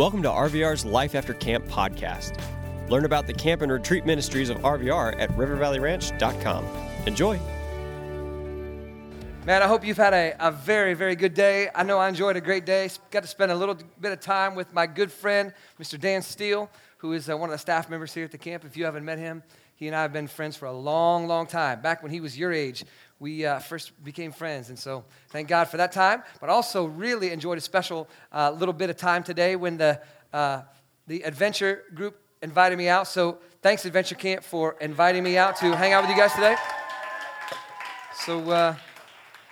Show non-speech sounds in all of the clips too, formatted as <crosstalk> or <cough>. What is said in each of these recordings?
Welcome to RVR's Life After Camp podcast. Learn about the camp and retreat ministries of RVR at rivervalleyranch.com. Enjoy. Man, I hope you've had a, a very, very good day. I know I enjoyed a great day. Got to spend a little bit of time with my good friend, Mr. Dan Steele, who is uh, one of the staff members here at the camp. If you haven't met him, he and I have been friends for a long, long time. Back when he was your age, we uh, first became friends. And so thank God for that time. But also really enjoyed a special uh, little bit of time today when the, uh, the adventure group invited me out. So thanks, Adventure Camp, for inviting me out to hang out with you guys today. So uh,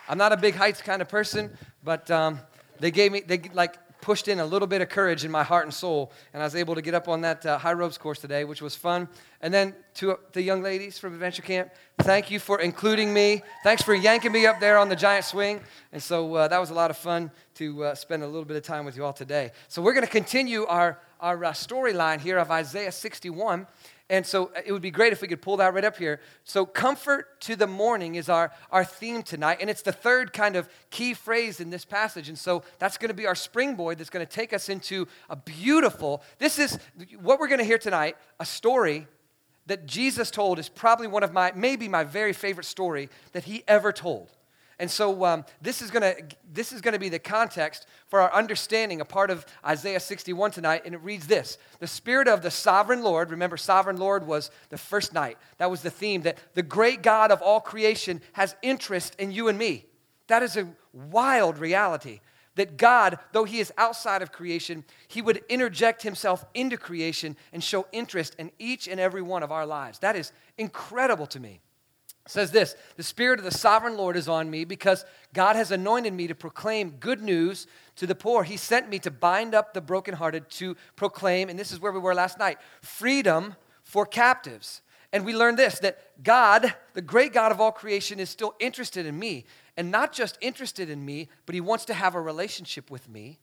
I'm not a big heights kind of person, but um, they gave me, they like, pushed in a little bit of courage in my heart and soul, and I was able to get up on that uh, high ropes course today, which was fun. And then to uh, the young ladies from Adventure Camp, thank you for including me. Thanks for yanking me up there on the giant swing. And so uh, that was a lot of fun to uh, spend a little bit of time with you all today. So we're going to continue our, our uh, storyline here of Isaiah 61. And so uh, it would be great if we could pull that right up here. So, comfort to the mourning is our, our theme tonight. And it's the third kind of key phrase in this passage. And so that's going to be our springboard that's going to take us into a beautiful, this is what we're going to hear tonight a story that Jesus told is probably one of my, maybe my very favorite story that he ever told. And so um, this is going to this is going to be the context for our understanding a part of Isaiah 61 tonight, and it reads this: The Spirit of the Sovereign Lord. Remember, Sovereign Lord was the first night. That was the theme. That the great God of all creation has interest in you and me. That is a wild reality. That God, though He is outside of creation, He would interject Himself into creation and show interest in each and every one of our lives. That is incredible to me says this The Spirit of the sovereign Lord is on me because God has anointed me to proclaim good news to the poor. He sent me to bind up the brokenhearted, to proclaim, and this is where we were last night freedom for captives. And we learned this that God, the great God of all creation, is still interested in me. And not just interested in me, but He wants to have a relationship with me.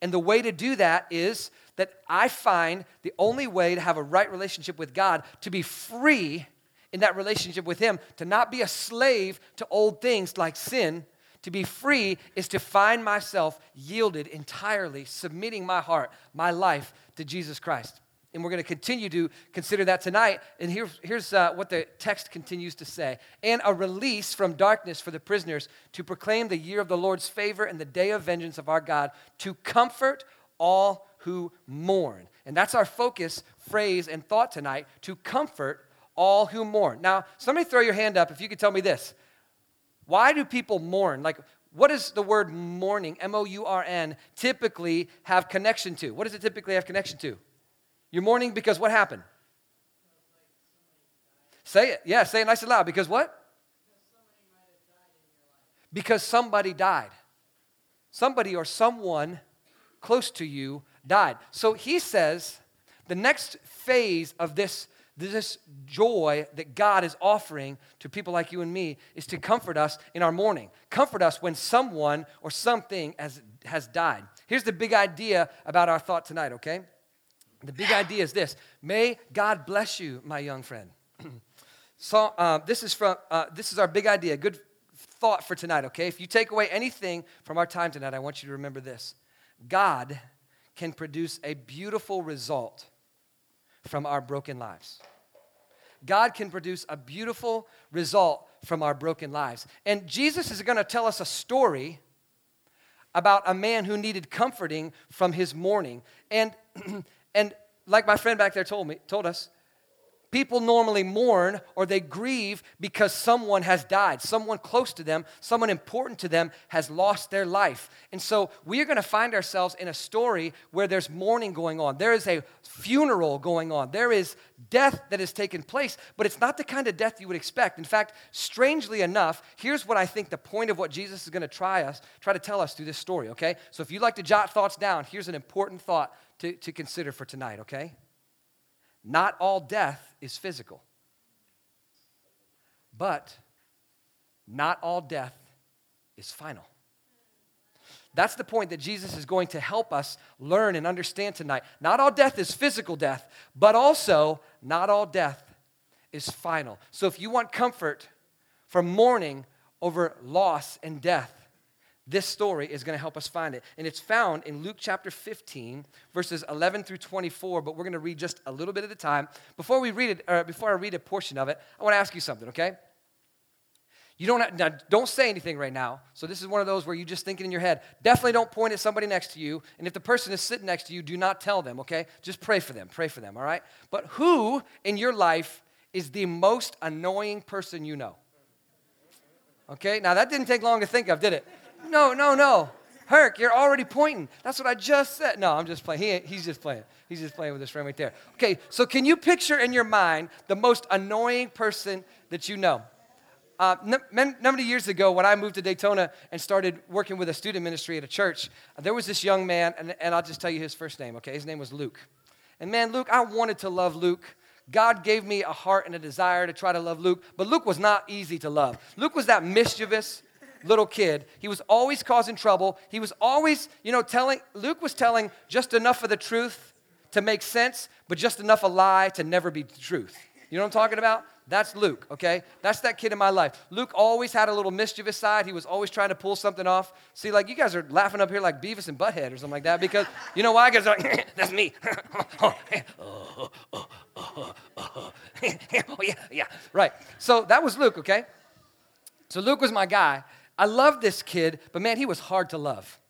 And the way to do that is that I find the only way to have a right relationship with God to be free in that relationship with Him, to not be a slave to old things like sin. To be free is to find myself yielded entirely, submitting my heart, my life to Jesus Christ. And we're going to continue to consider that tonight. And here, here's uh, what the text continues to say And a release from darkness for the prisoners to proclaim the year of the Lord's favor and the day of vengeance of our God, to comfort all who mourn. And that's our focus, phrase, and thought tonight to comfort all who mourn. Now, somebody throw your hand up if you could tell me this. Why do people mourn? Like, what does the word mourning, M O U R N, typically have connection to? What does it typically have connection to? You're mourning because what happened? Say it. Yeah, say it nice and loud. Because what? Because somebody died. Somebody or someone close to you died. So he says the next phase of this this joy that God is offering to people like you and me is to comfort us in our mourning. Comfort us when someone or something has, has died. Here's the big idea about our thought tonight, okay? The big idea is this May God bless you, my young friend. <clears throat> so, uh, this, is from, uh, this is our big idea. Good thought for tonight, okay? If you take away anything from our time tonight, I want you to remember this God can produce a beautiful result from our broken lives. God can produce a beautiful result from our broken lives. And Jesus is going to tell us a story about a man who needed comforting from his mourning. And, <clears throat> and like my friend back there told me, told us, People normally mourn or they grieve because someone has died. Someone close to them, someone important to them has lost their life. And so we are going to find ourselves in a story where there's mourning going on. There is a funeral going on. There is death that has taken place, but it's not the kind of death you would expect. In fact, strangely enough, here's what I think the point of what Jesus is going to try us, try to tell us through this story, okay? So if you'd like to jot thoughts down, here's an important thought to, to consider for tonight, okay? Not all death is physical, but not all death is final. That's the point that Jesus is going to help us learn and understand tonight. Not all death is physical death, but also not all death is final. So if you want comfort from mourning over loss and death, this story is going to help us find it. And it's found in Luke chapter 15, verses 11 through 24, but we're going to read just a little bit at a time. Before we read it, or before I read a portion of it, I want to ask you something, okay? You don't have, now, don't say anything right now. So this is one of those where you just thinking in your head. Definitely don't point at somebody next to you. And if the person is sitting next to you, do not tell them, okay? Just pray for them. Pray for them, all right? But who in your life is the most annoying person you know? Okay? Now that didn't take long to think of, did it? No, no, no. Herc, you're already pointing. That's what I just said. No, I'm just playing. He, he's just playing. He's just playing with his friend right there. Okay, so can you picture in your mind the most annoying person that you know? Uh, n- of years ago, when I moved to Daytona and started working with a student ministry at a church, there was this young man, and, and I'll just tell you his first name, okay? His name was Luke. And man, Luke, I wanted to love Luke. God gave me a heart and a desire to try to love Luke, but Luke was not easy to love. Luke was that mischievous, little kid. He was always causing trouble. He was always, you know, telling, Luke was telling just enough of the truth to make sense, but just enough a lie to never be the truth. You know what I'm talking about? That's Luke, okay? That's that kid in my life. Luke always had a little mischievous side. He was always trying to pull something off. See, like you guys are laughing up here like Beavis and Butthead or something like that because you know why? Because like, <laughs> that's me. <laughs> <laughs> oh, yeah, yeah, right. So that was Luke, okay? So Luke was my guy. I loved this kid, but man, he was hard to love.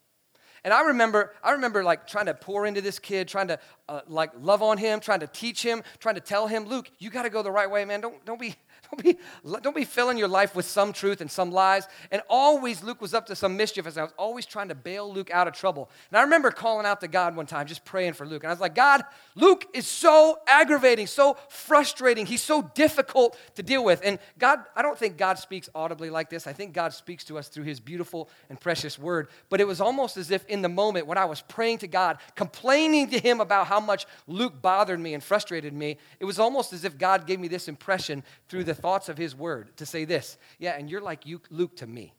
And I remember, I remember like trying to pour into this kid, trying to uh, like love on him, trying to teach him, trying to tell him, Luke, you got to go the right way, man. Don't, don't be, don't be, don't be filling your life with some truth and some lies. And always Luke was up to some mischief as I was always trying to bail Luke out of trouble. And I remember calling out to God one time, just praying for Luke. And I was like, God, Luke is so aggravating, so frustrating. He's so difficult to deal with. And God, I don't think God speaks audibly like this. I think God speaks to us through his beautiful and precious word. But it was almost as if in the moment when I was praying to God, complaining to him about how much Luke bothered me and frustrated me, it was almost as if God gave me this impression through the thoughts of his word to say this. Yeah, and you're like you, Luke to me.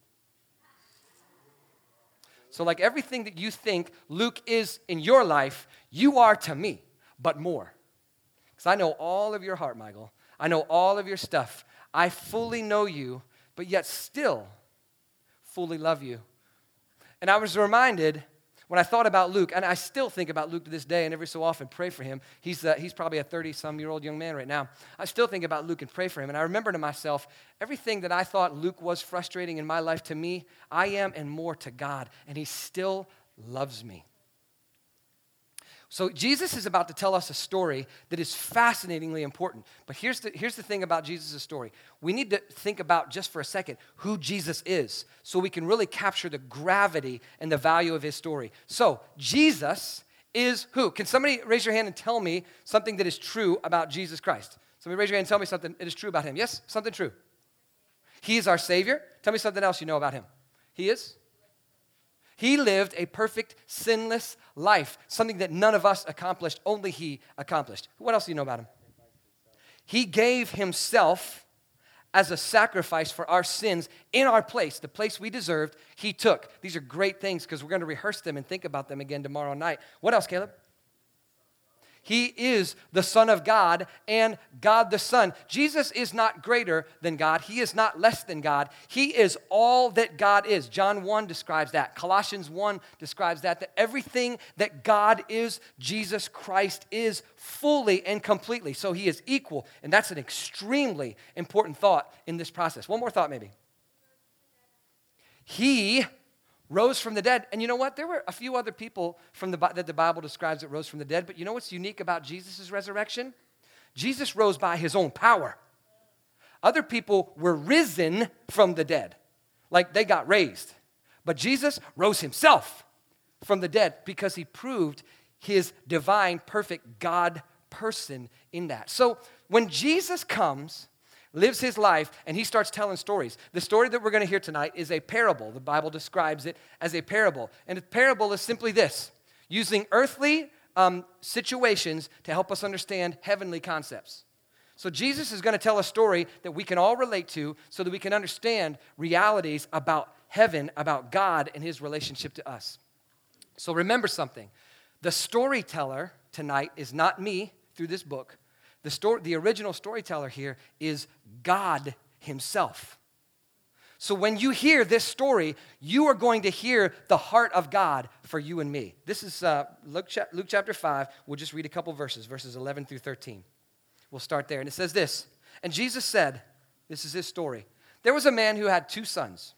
So, like everything that you think Luke is in your life, you are to me, but more. Because I know all of your heart, Michael. I know all of your stuff. I fully know you, but yet still fully love you. And I was reminded when I thought about Luke, and I still think about Luke to this day, and every so often pray for him. He's, uh, he's probably a 30 some year old young man right now. I still think about Luke and pray for him. And I remember to myself, everything that I thought Luke was frustrating in my life to me, I am and more to God. And he still loves me. So, Jesus is about to tell us a story that is fascinatingly important. But here's the, here's the thing about Jesus' story. We need to think about just for a second who Jesus is so we can really capture the gravity and the value of his story. So, Jesus is who? Can somebody raise your hand and tell me something that is true about Jesus Christ? Somebody raise your hand and tell me something that is true about him. Yes, something true. He is our Savior. Tell me something else you know about him. He is he lived a perfect, sinless life, something that none of us accomplished, only he accomplished. What else do you know about him? He gave himself as a sacrifice for our sins in our place, the place we deserved, he took. These are great things because we're going to rehearse them and think about them again tomorrow night. What else, Caleb? He is the Son of God and God the Son. Jesus is not greater than God. He is not less than God. He is all that God is. John 1 describes that. Colossians 1 describes that. That everything that God is, Jesus Christ is fully and completely. So he is equal. And that's an extremely important thought in this process. One more thought, maybe. He rose from the dead. And you know what? There were a few other people from the, that the Bible describes that rose from the dead. But you know what's unique about Jesus' resurrection? Jesus rose by his own power. Other people were risen from the dead, like they got raised. But Jesus rose himself from the dead because he proved his divine, perfect God person in that. So when Jesus comes, lives his life, and he starts telling stories. The story that we're going to hear tonight is a parable. The Bible describes it as a parable. And a parable is simply this using earthly um, situations to help us understand heavenly concepts. So, Jesus is going to tell a story that we can all relate to so that we can understand realities about heaven, about God, and his relationship to us. So, remember something the storyteller tonight is not me through this book. The, story, the original storyteller here is God Himself. So when you hear this story, you are going to hear the heart of God for you and me. This is uh, Luke, Luke chapter 5. We'll just read a couple verses, verses 11 through 13. We'll start there. And it says this And Jesus said, This is his story. There was a man who had two sons.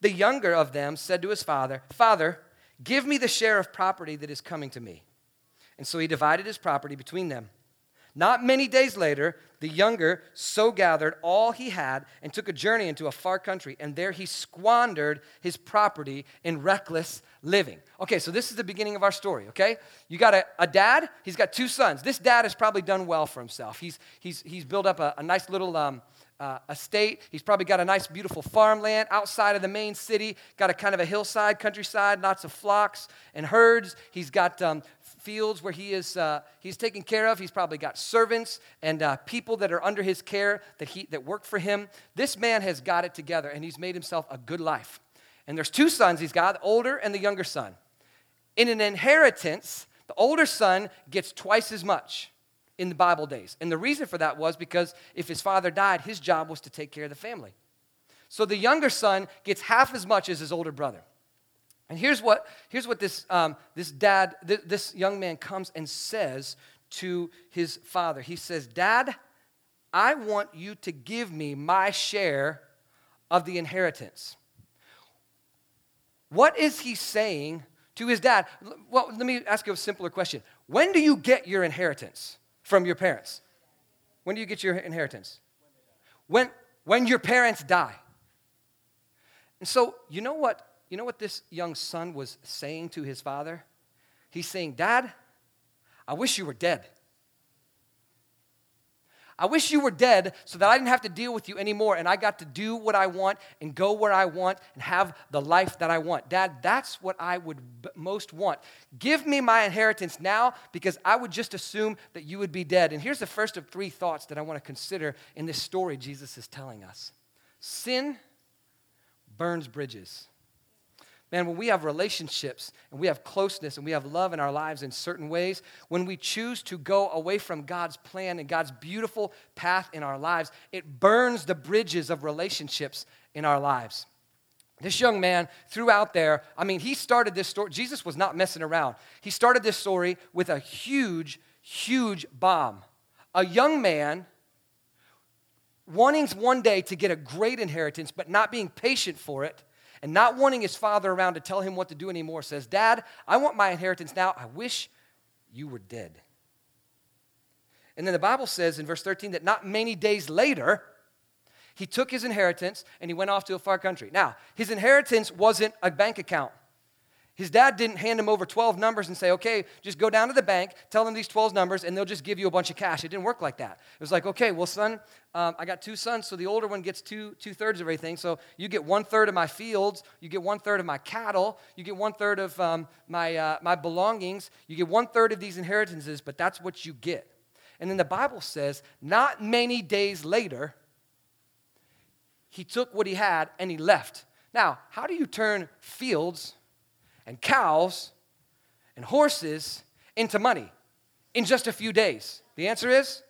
The younger of them said to his father, Father, give me the share of property that is coming to me. And so he divided his property between them. Not many days later, the younger so gathered all he had and took a journey into a far country, and there he squandered his property in reckless living. Okay, so this is the beginning of our story, okay? You got a, a dad, he's got two sons. This dad has probably done well for himself. He's, he's, he's built up a, a nice little um, uh, estate. He's probably got a nice, beautiful farmland outside of the main city, got a kind of a hillside, countryside, lots of flocks and herds. He's got um, fields where he is uh, he's taken care of. He's probably got servants and uh, people that are under his care that he that work for him. This man has got it together, and he's made himself a good life. And there's two sons he's got, the older and the younger son. In an inheritance, the older son gets twice as much in the Bible days. And the reason for that was because if his father died, his job was to take care of the family. So the younger son gets half as much as his older brother. And here's what, here's what this, um, this dad, th- this young man comes and says to his father. He says, Dad, I want you to give me my share of the inheritance. What is he saying to his dad? Well, let me ask you a simpler question. When do you get your inheritance from your parents? When do you get your inheritance? When, when your parents die. And so, you know what you know what this young son was saying to his father? He's saying, Dad, I wish you were dead. I wish you were dead so that I didn't have to deal with you anymore and I got to do what I want and go where I want and have the life that I want. Dad, that's what I would most want. Give me my inheritance now because I would just assume that you would be dead. And here's the first of three thoughts that I want to consider in this story Jesus is telling us sin burns bridges. Man, when we have relationships and we have closeness and we have love in our lives in certain ways, when we choose to go away from God's plan and God's beautiful path in our lives, it burns the bridges of relationships in our lives. This young man threw out there, I mean, he started this story. Jesus was not messing around. He started this story with a huge, huge bomb. A young man wanting one day to get a great inheritance, but not being patient for it and not wanting his father around to tell him what to do anymore, says, Dad, I want my inheritance now. I wish you were dead. And then the Bible says in verse 13 that not many days later, he took his inheritance and he went off to a far country. Now, his inheritance wasn't a bank account. His dad didn't hand him over 12 numbers and say, okay, just go down to the bank, tell them these 12 numbers, and they'll just give you a bunch of cash. It didn't work like that. It was like, okay, well, son, um, I got two sons, so the older one gets two, two thirds of everything. So you get one third of my fields, you get one third of my cattle, you get one third of um, my, uh, my belongings, you get one third of these inheritances, but that's what you get. And then the Bible says, not many days later, he took what he had and he left. Now, how do you turn fields? And cows and horses into money in just a few days? The answer is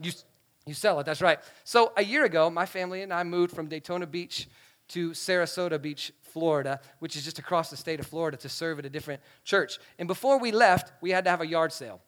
you, you sell it. That's right. So a year ago, my family and I moved from Daytona Beach to Sarasota Beach, Florida, which is just across the state of Florida, to serve at a different church. And before we left, we had to have a yard sale.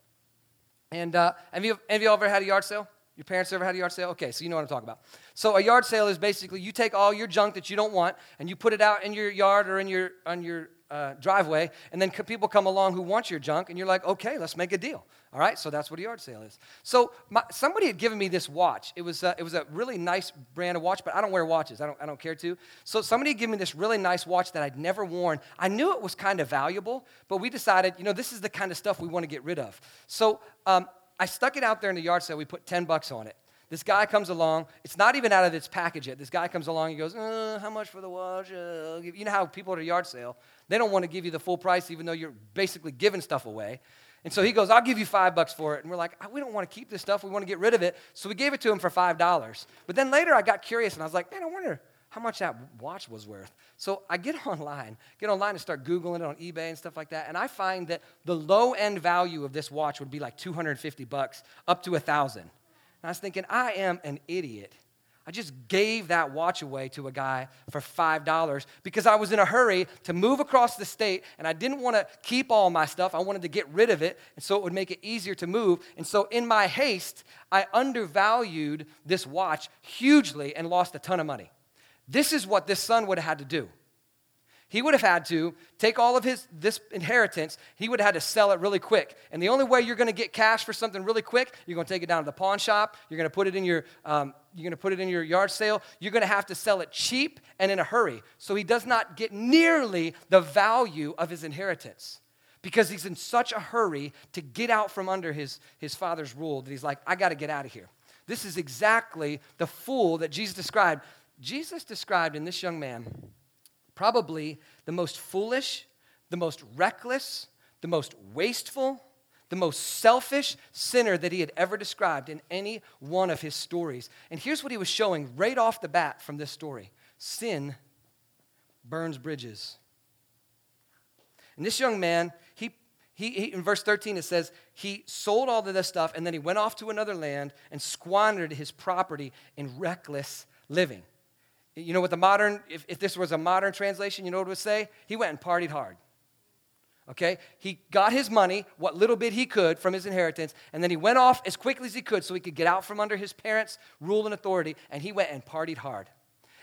And uh, have, you, have you ever had a yard sale? Your parents ever had a yard sale? Okay, so you know what I'm talking about. So a yard sale is basically you take all your junk that you don't want and you put it out in your yard or in your on your uh, driveway, and then people come along who want your junk, and you're like, okay, let's make a deal. All right, so that's what a yard sale is. So my, somebody had given me this watch. It was, uh, it was a really nice brand of watch, but I don't wear watches. I don't, I don't care to. So somebody had given me this really nice watch that I'd never worn. I knew it was kind of valuable, but we decided, you know, this is the kind of stuff we want to get rid of. So um, I stuck it out there in the yard sale. We put 10 bucks on it. This guy comes along. It's not even out of its package yet. This guy comes along. He goes, uh, "How much for the watch?" Uh, you know how people at a yard sale they don't want to give you the full price, even though you're basically giving stuff away. And so he goes, "I'll give you five bucks for it." And we're like, "We don't want to keep this stuff. We want to get rid of it." So we gave it to him for five dollars. But then later, I got curious and I was like, "Man, I wonder." How much that watch was worth. So I get <laughs> online, get online and start Googling it on eBay and stuff like that. And I find that the low end value of this watch would be like 250 bucks, up to a thousand. And I was thinking, I am an idiot. I just gave that watch away to a guy for $5 because I was in a hurry to move across the state and I didn't want to keep all my stuff. I wanted to get rid of it, and so it would make it easier to move. And so, in my haste, I undervalued this watch hugely and lost a ton of money. This is what this son would have had to do. He would have had to take all of his this inheritance, he would have had to sell it really quick. And the only way you're going to get cash for something really quick, you're going to take it down to the pawn shop, you're going to put it in your um, you're going to put it in your yard sale, you're going to have to sell it cheap and in a hurry. So he does not get nearly the value of his inheritance because he's in such a hurry to get out from under his, his father's rule that he's like, I got to get out of here. This is exactly the fool that Jesus described. Jesus described in this young man probably the most foolish, the most reckless, the most wasteful, the most selfish sinner that he had ever described in any one of his stories. And here's what he was showing right off the bat from this story sin burns bridges. And this young man, he, he, he, in verse 13, it says, he sold all of this stuff and then he went off to another land and squandered his property in reckless living. You know what the modern, if, if this was a modern translation, you know what it would say? He went and partied hard. Okay? He got his money, what little bit he could from his inheritance, and then he went off as quickly as he could so he could get out from under his parents' rule and authority, and he went and partied hard.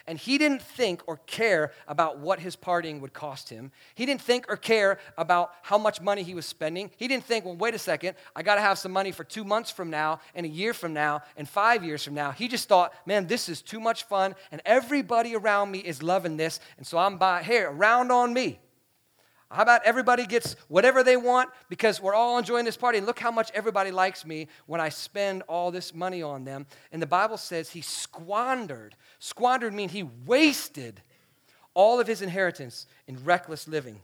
And he didn't think or care about what his partying would cost him. He didn't think or care about how much money he was spending. He didn't think, well, wait a second, I got to have some money for two months from now, and a year from now, and five years from now. He just thought, man, this is too much fun, and everybody around me is loving this, and so I'm buying, here, around on me. How about everybody gets whatever they want because we're all enjoying this party? And look how much everybody likes me when I spend all this money on them. And the Bible says he squandered. Squandered means he wasted all of his inheritance in reckless living.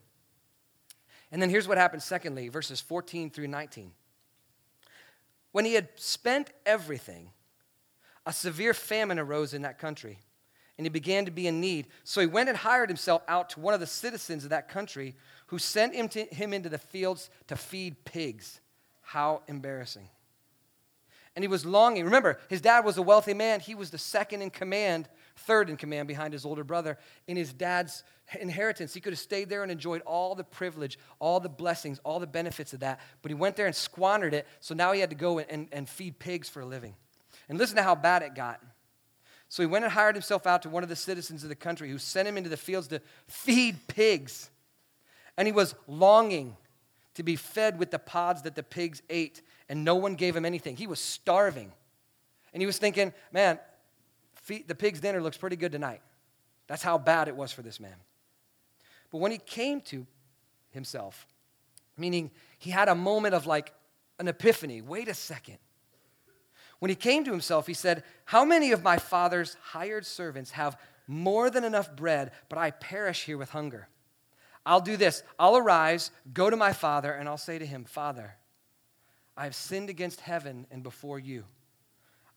And then here's what happens, secondly, verses 14 through 19. When he had spent everything, a severe famine arose in that country, and he began to be in need. So he went and hired himself out to one of the citizens of that country who sent him, to, him into the fields to feed pigs. How embarrassing. And he was longing. Remember, his dad was a wealthy man. He was the second in command, third in command behind his older brother. In his dad's inheritance, he could have stayed there and enjoyed all the privilege, all the blessings, all the benefits of that. But he went there and squandered it. So now he had to go and, and feed pigs for a living. And listen to how bad it got. So he went and hired himself out to one of the citizens of the country who sent him into the fields to feed pigs. And he was longing to be fed with the pods that the pigs ate, and no one gave him anything. He was starving. And he was thinking, man, the pig's dinner looks pretty good tonight. That's how bad it was for this man. But when he came to himself, meaning he had a moment of like an epiphany wait a second. When he came to himself, he said, How many of my father's hired servants have more than enough bread, but I perish here with hunger? I'll do this. I'll arise, go to my father, and I'll say to him, Father, I have sinned against heaven and before you.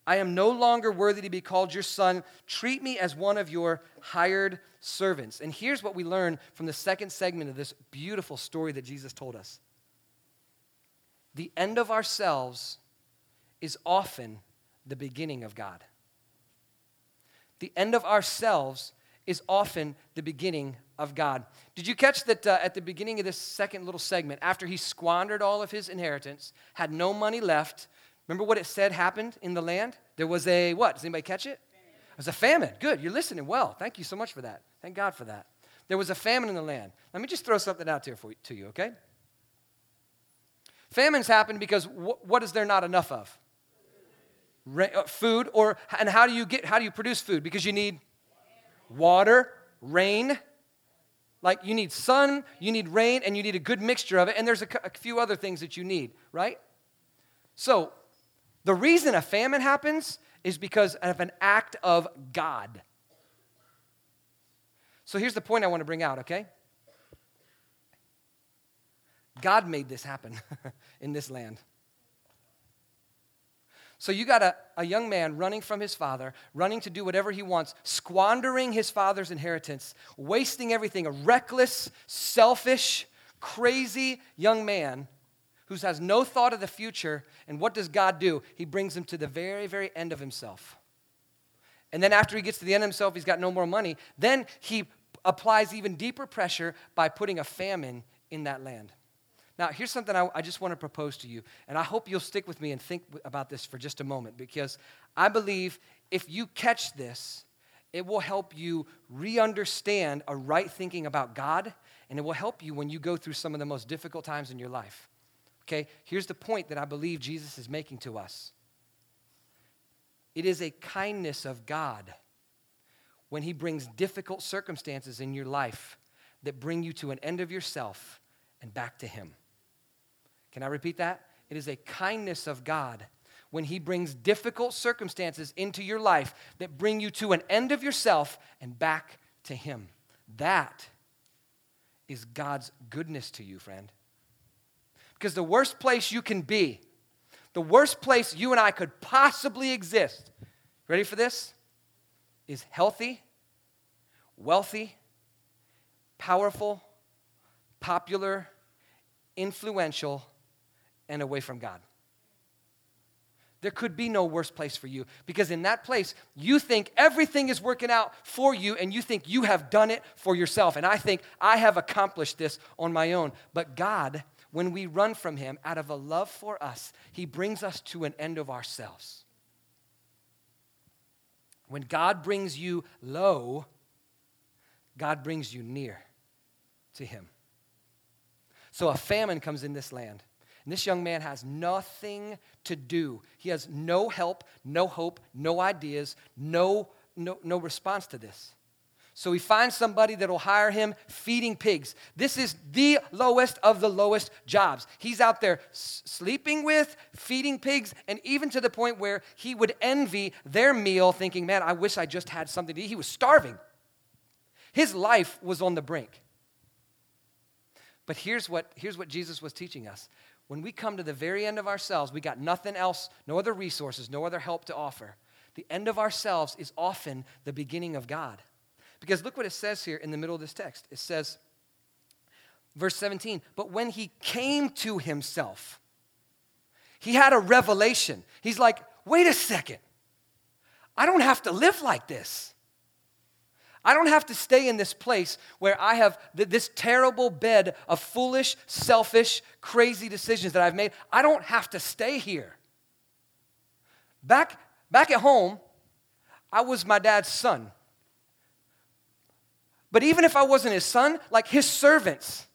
I am no longer worthy to be called your son. Treat me as one of your hired servants. And here's what we learn from the second segment of this beautiful story that Jesus told us the end of ourselves is often the beginning of God. The end of ourselves is often the beginning of God. Did you catch that uh, at the beginning of this second little segment, after he squandered all of his inheritance, had no money left, remember what it said happened in the land? There was a what? Does anybody catch it? It was a famine. Good, you're listening well. Thank you so much for that. Thank God for that. There was a famine in the land. Let me just throw something out there for, to you, okay? Famines happen because wh- what is there not enough of? Uh, food, or and how do you get how do you produce food? Because you need water, rain, like you need sun, you need rain, and you need a good mixture of it, and there's a, a few other things that you need, right? So, the reason a famine happens is because of an act of God. So, here's the point I want to bring out, okay? God made this happen <laughs> in this land. So you got a, a young man running from his father, running to do whatever he wants, squandering his father's inheritance, wasting everything, a reckless, selfish, crazy young man who has no thought of the future. And what does God do? He brings him to the very, very end of himself. And then after he gets to the end of himself, he's got no more money. Then he applies even deeper pressure by putting a famine in that land. Now, here's something I, I, just want to propose to you, and I hope you'll stick with me and think about this for just a moment because I believe if you catch this, it will help you re understand a right thinking about God, and it will help you when you go through some of the most difficult times in your life. Okay, here's the point that I believe Jesus is making to us it is a kindness of God when He brings difficult circumstances in your life that bring you to an end of yourself and back to Him. Can I repeat that? It is a kindness of God when He brings difficult circumstances into your life that bring you to an end of yourself and back to Him. That is God's goodness to you, friend. Because the worst place you can be, the worst place you and I could possibly exist, ready for this? Is healthy, wealthy, powerful, popular, influential, and away from God. There could be no worse place for you because in that place, you think everything is working out for you and you think you have done it for yourself. And I think I have accomplished this on my own. But God, when we run from Him out of a love for us, He brings us to an end of ourselves. When God brings you low, God brings you near to Him. So a famine comes in this land. And this young man has nothing to do. He has no help, no hope, no ideas, no, no, no response to this. So he finds somebody that'll hire him feeding pigs. This is the lowest of the lowest jobs. He's out there sleeping with, feeding pigs, and even to the point where he would envy their meal, thinking, man, I wish I just had something to eat. He was starving. His life was on the brink. But here's what, here's what Jesus was teaching us when we come to the very end of ourselves, we got nothing else, no other resources, no other help to offer. The end of ourselves is often the beginning of God. Because look what it says here in the middle of this text. It says, verse 17, but when he came to himself, he had a revelation. He's like, wait a second. I don't have to live like this. I don't have to stay in this place where I have this terrible bed of foolish, selfish, crazy decisions that I've made. I don't have to stay here. Back, back at home, I was my dad's son. But even if I wasn't his son, like his servants,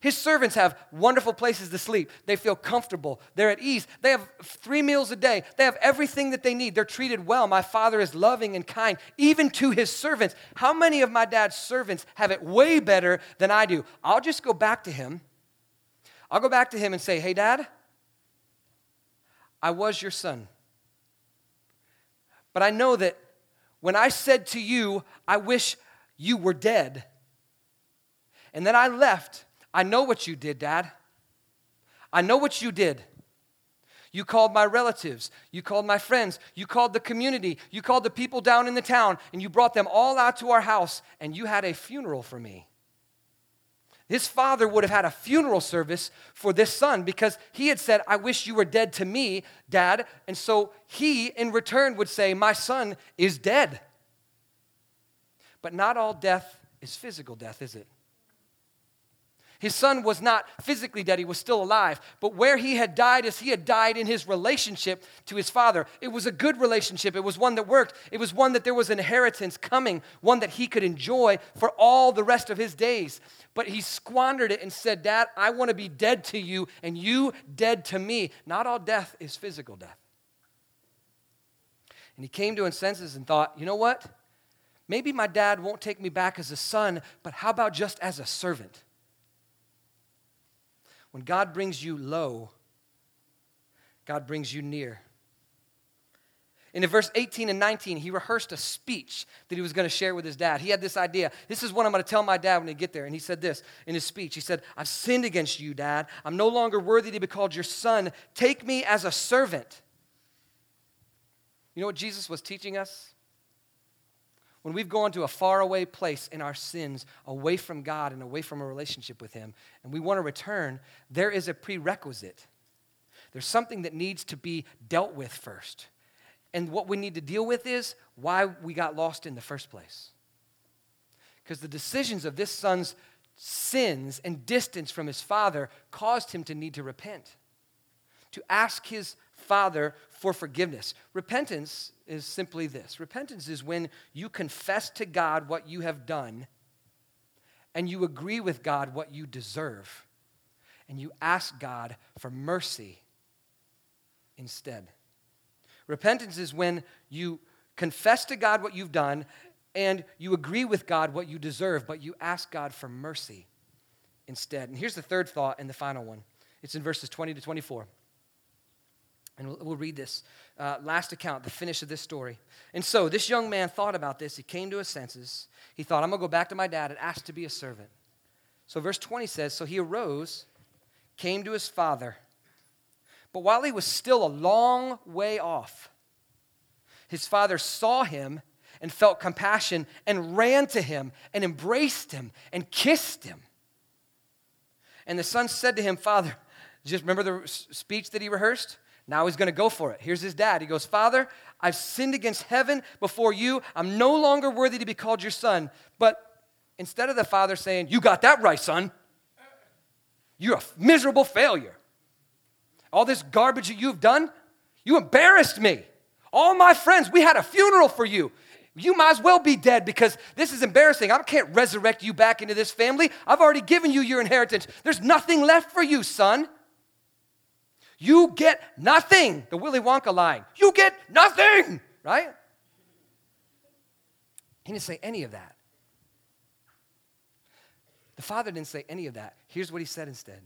his servants have wonderful places to sleep. They feel comfortable. They're at ease. They have three meals a day. They have everything that they need. They're treated well. My father is loving and kind, even to his servants. How many of my dad's servants have it way better than I do? I'll just go back to him. I'll go back to him and say, Hey, dad, I was your son. But I know that when I said to you, I wish you were dead, and then I left, I know what you did, Dad. I know what you did. You called my relatives. You called my friends. You called the community. You called the people down in the town, and you brought them all out to our house, and you had a funeral for me. His father would have had a funeral service for this son because he had said, I wish you were dead to me, Dad. And so he, in return, would say, My son is dead. But not all death is physical death, is it? His son was not physically dead, he was still alive. But where he had died is he had died in his relationship to his father. It was a good relationship, it was one that worked, it was one that there was inheritance coming, one that he could enjoy for all the rest of his days. But he squandered it and said, Dad, I want to be dead to you and you dead to me. Not all death is physical death. And he came to his senses and thought, you know what? Maybe my dad won't take me back as a son, but how about just as a servant? When God brings you low, God brings you near. In verse 18 and 19, he rehearsed a speech that he was going to share with his dad. He had this idea. This is what I'm going to tell my dad when he get there. And he said this in his speech. He said, I've sinned against you, dad. I'm no longer worthy to be called your son. Take me as a servant. You know what Jesus was teaching us? When we've gone to a faraway place in our sins, away from God and away from a relationship with Him, and we want to return, there is a prerequisite. There's something that needs to be dealt with first. And what we need to deal with is why we got lost in the first place. Because the decisions of this son's sins and distance from his father caused him to need to repent, to ask his father for forgiveness. Repentance is simply this repentance is when you confess to God what you have done and you agree with God what you deserve, and you ask God for mercy instead. Repentance is when you confess to God what you've done and you agree with God what you deserve, but you ask God for mercy instead. And here's the third thought and the final one it's in verses 20 to 24. And we'll, we'll read this uh, last account, the finish of this story. And so this young man thought about this. He came to his senses. He thought, I'm going to go back to my dad and ask to be a servant. So verse 20 says So he arose, came to his father. But while he was still a long way off, his father saw him and felt compassion and ran to him and embraced him and kissed him. And the son said to him, Father, just remember the speech that he rehearsed? Now he's going to go for it. Here's his dad. He goes, Father, I've sinned against heaven before you. I'm no longer worthy to be called your son. But instead of the father saying, You got that right, son, you're a miserable failure. All this garbage that you've done, you embarrassed me. All my friends, we had a funeral for you. You might as well be dead because this is embarrassing. I can't resurrect you back into this family. I've already given you your inheritance. There's nothing left for you, son. You get nothing. The Willy Wonka line. You get nothing, right? He didn't say any of that. The father didn't say any of that. Here's what he said instead.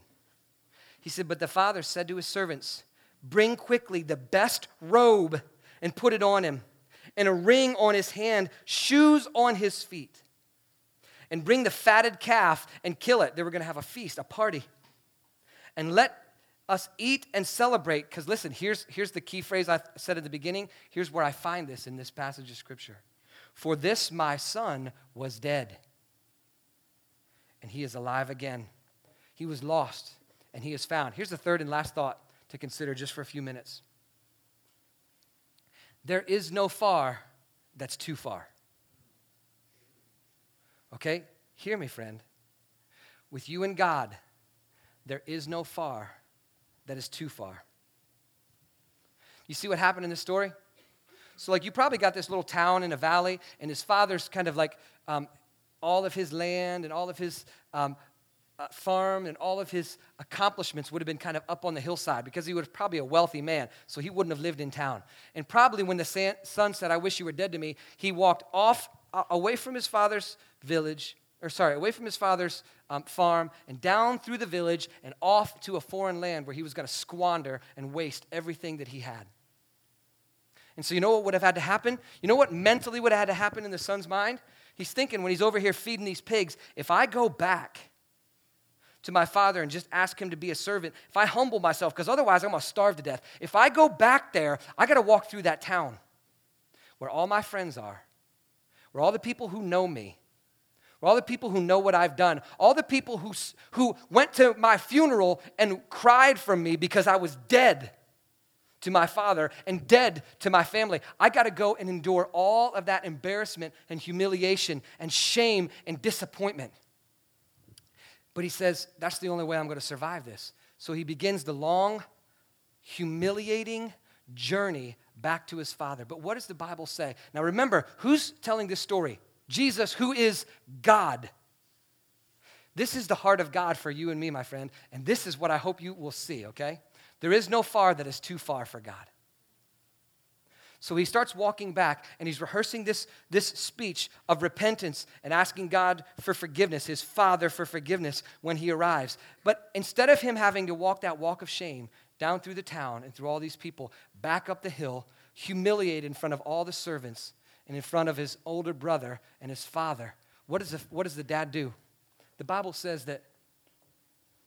He said, But the father said to his servants, Bring quickly the best robe and put it on him, and a ring on his hand, shoes on his feet. And bring the fatted calf and kill it. They were going to have a feast, a party. And let us eat and celebrate. Because listen, here's, here's the key phrase I said at the beginning. Here's where I find this in this passage of Scripture. For this my son was dead, and he is alive again. He was lost, and he is found. Here's the third and last thought to consider just for a few minutes. There is no far that's too far. Okay? Hear me, friend. With you and God, there is no far that is too far. You see what happened in this story? So, like, you probably got this little town in a valley, and his father's kind of like um, all of his land and all of his um, uh, farm and all of his accomplishments would have been kind of up on the hillside because he was probably a wealthy man, so he wouldn't have lived in town. And probably when the son said, I wish you were dead to me, he walked off uh, away from his father's village, or sorry, away from his father's um, farm and down through the village and off to a foreign land where he was going to squander and waste everything that he had. And so, you know what would have had to happen? You know what mentally would have had to happen in the son's mind? He's thinking when he's over here feeding these pigs, if I go back to my father and just ask him to be a servant, if I humble myself, because otherwise I'm going to starve to death, if I go back there, I got to walk through that town where all my friends are, where all the people who know me, all the people who know what I've done, all the people who, who went to my funeral and cried for me because I was dead to my father and dead to my family. I got to go and endure all of that embarrassment and humiliation and shame and disappointment. But he says, that's the only way I'm going to survive this. So he begins the long, humiliating journey back to his father. But what does the Bible say? Now remember, who's telling this story? Jesus, who is God. This is the heart of God for you and me, my friend, and this is what I hope you will see, okay? There is no far that is too far for God. So he starts walking back and he's rehearsing this, this speech of repentance and asking God for forgiveness, his father for forgiveness when he arrives. But instead of him having to walk that walk of shame down through the town and through all these people, back up the hill, humiliated in front of all the servants and in front of his older brother and his father, what does the, what does the dad do? The Bible says that,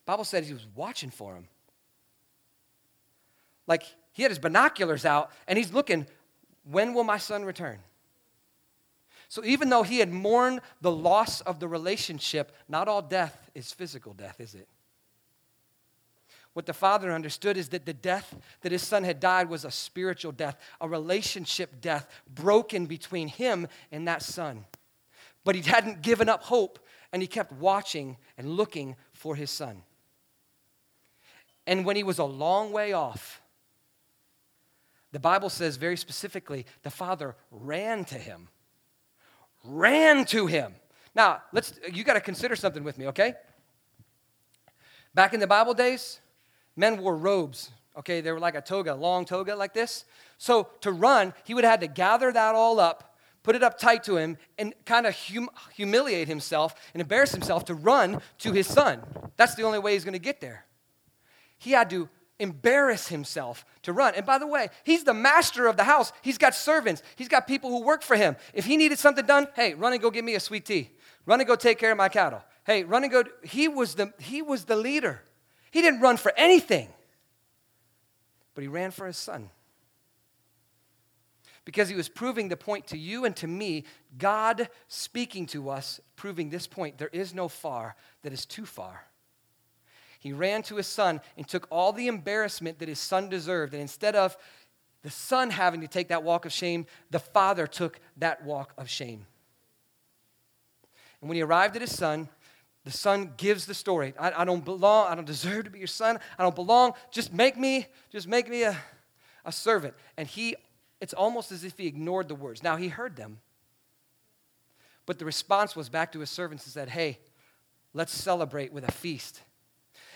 Bible says he was watching for him. Like he had his binoculars out and he's looking when will my son return? So, even though he had mourned the loss of the relationship, not all death is physical death, is it? What the father understood is that the death that his son had died was a spiritual death, a relationship death broken between him and that son. But he hadn't given up hope and he kept watching and looking for his son. And when he was a long way off, the Bible says very specifically the father ran to him. Ran to him. Now, let's you got to consider something with me, okay? Back in the Bible days, men wore robes. Okay, they were like a toga, long toga like this. So to run, he would have had to gather that all up, put it up tight to him, and kind of hum- humiliate himself and embarrass himself to run to his son. That's the only way he's going to get there. He had to embarrass himself to run. And by the way, he's the master of the house. He's got servants, he's got people who work for him. If he needed something done, hey, run and go get me a sweet tea. Run and go take care of my cattle. Hey, run and go. He was the, he was the leader. He didn't run for anything, but he ran for his son. Because he was proving the point to you and to me, God speaking to us, proving this point there is no far that is too far. He ran to his son and took all the embarrassment that his son deserved. And instead of the son having to take that walk of shame, the father took that walk of shame. And when he arrived at his son, the son gives the story. I, I, don't belong. I don't deserve to be your son. I don't belong. Just make me, just make me a, a servant. And he, it's almost as if he ignored the words. Now he heard them. But the response was back to his servants and said, Hey, let's celebrate with a feast.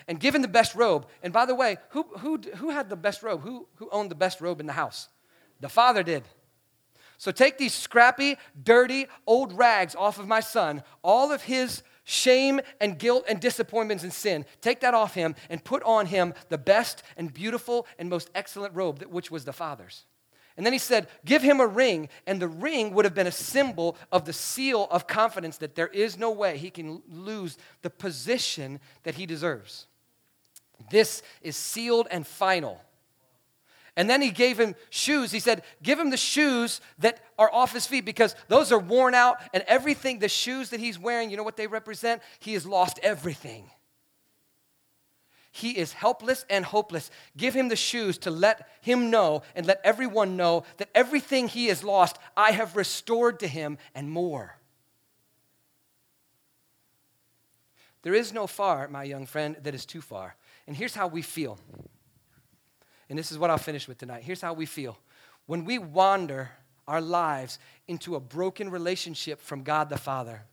And give him the best robe. And by the way, who, who, who had the best robe? Who, who owned the best robe in the house? The father did. So take these scrappy, dirty, old rags off of my son, all of his shame and guilt and disappointments and sin. Take that off him and put on him the best and beautiful and most excellent robe, which was the Father's. And then he said, Give him a ring. And the ring would have been a symbol of the seal of confidence that there is no way he can lose the position that he deserves. This is sealed and final. And then he gave him shoes. He said, Give him the shoes that are off his feet because those are worn out, and everything, the shoes that he's wearing, you know what they represent? He has lost everything. He is helpless and hopeless. Give him the shoes to let him know and let everyone know that everything he has lost, I have restored to him and more. There is no far, my young friend, that is too far. And here's how we feel and this is what I'll finish with tonight. Here's how we feel when we wander our lives into a broken relationship from God the Father.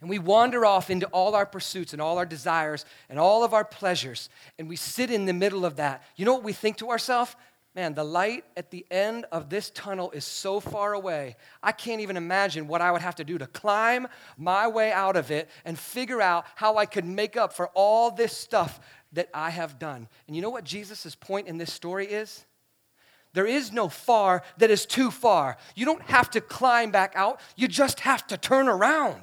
And we wander off into all our pursuits and all our desires and all of our pleasures, and we sit in the middle of that. You know what we think to ourselves? Man, the light at the end of this tunnel is so far away. I can't even imagine what I would have to do to climb my way out of it and figure out how I could make up for all this stuff that I have done. And you know what Jesus' point in this story is? There is no far that is too far. You don't have to climb back out, you just have to turn around.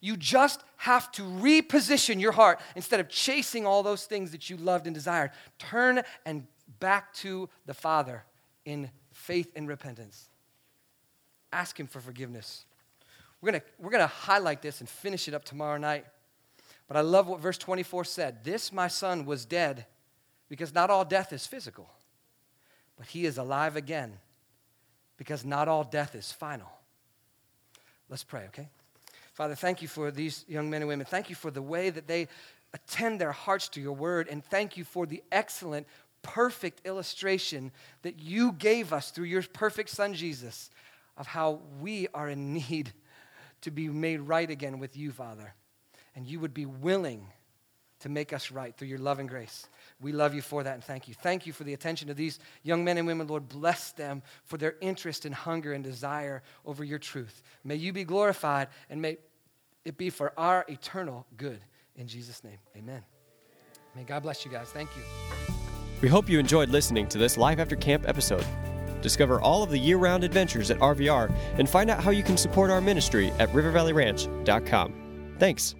You just have to reposition your heart instead of chasing all those things that you loved and desired. Turn and back to the Father in faith and repentance. Ask Him for forgiveness. We're gonna, we're to highlight this and finish it up tomorrow night. But I love what verse 24 said This, my son, was dead because not all death is physical, but he is alive again because not all death is final. Let's pray, okay? Father, thank you for these young men and women. Thank you for the way that they attend their hearts to your word. And thank you for the excellent, perfect illustration that you gave us through your perfect son, Jesus, of how we are in need to be made right again with you, Father and you would be willing to make us right through your love and grace. We love you for that and thank you. Thank you for the attention of these young men and women. Lord, bless them for their interest and hunger and desire over your truth. May you be glorified and may it be for our eternal good. In Jesus' name, amen. May God bless you guys. Thank you. We hope you enjoyed listening to this Life After Camp episode. Discover all of the year round adventures at RVR and find out how you can support our ministry at rivervalleyranch.com. Thanks.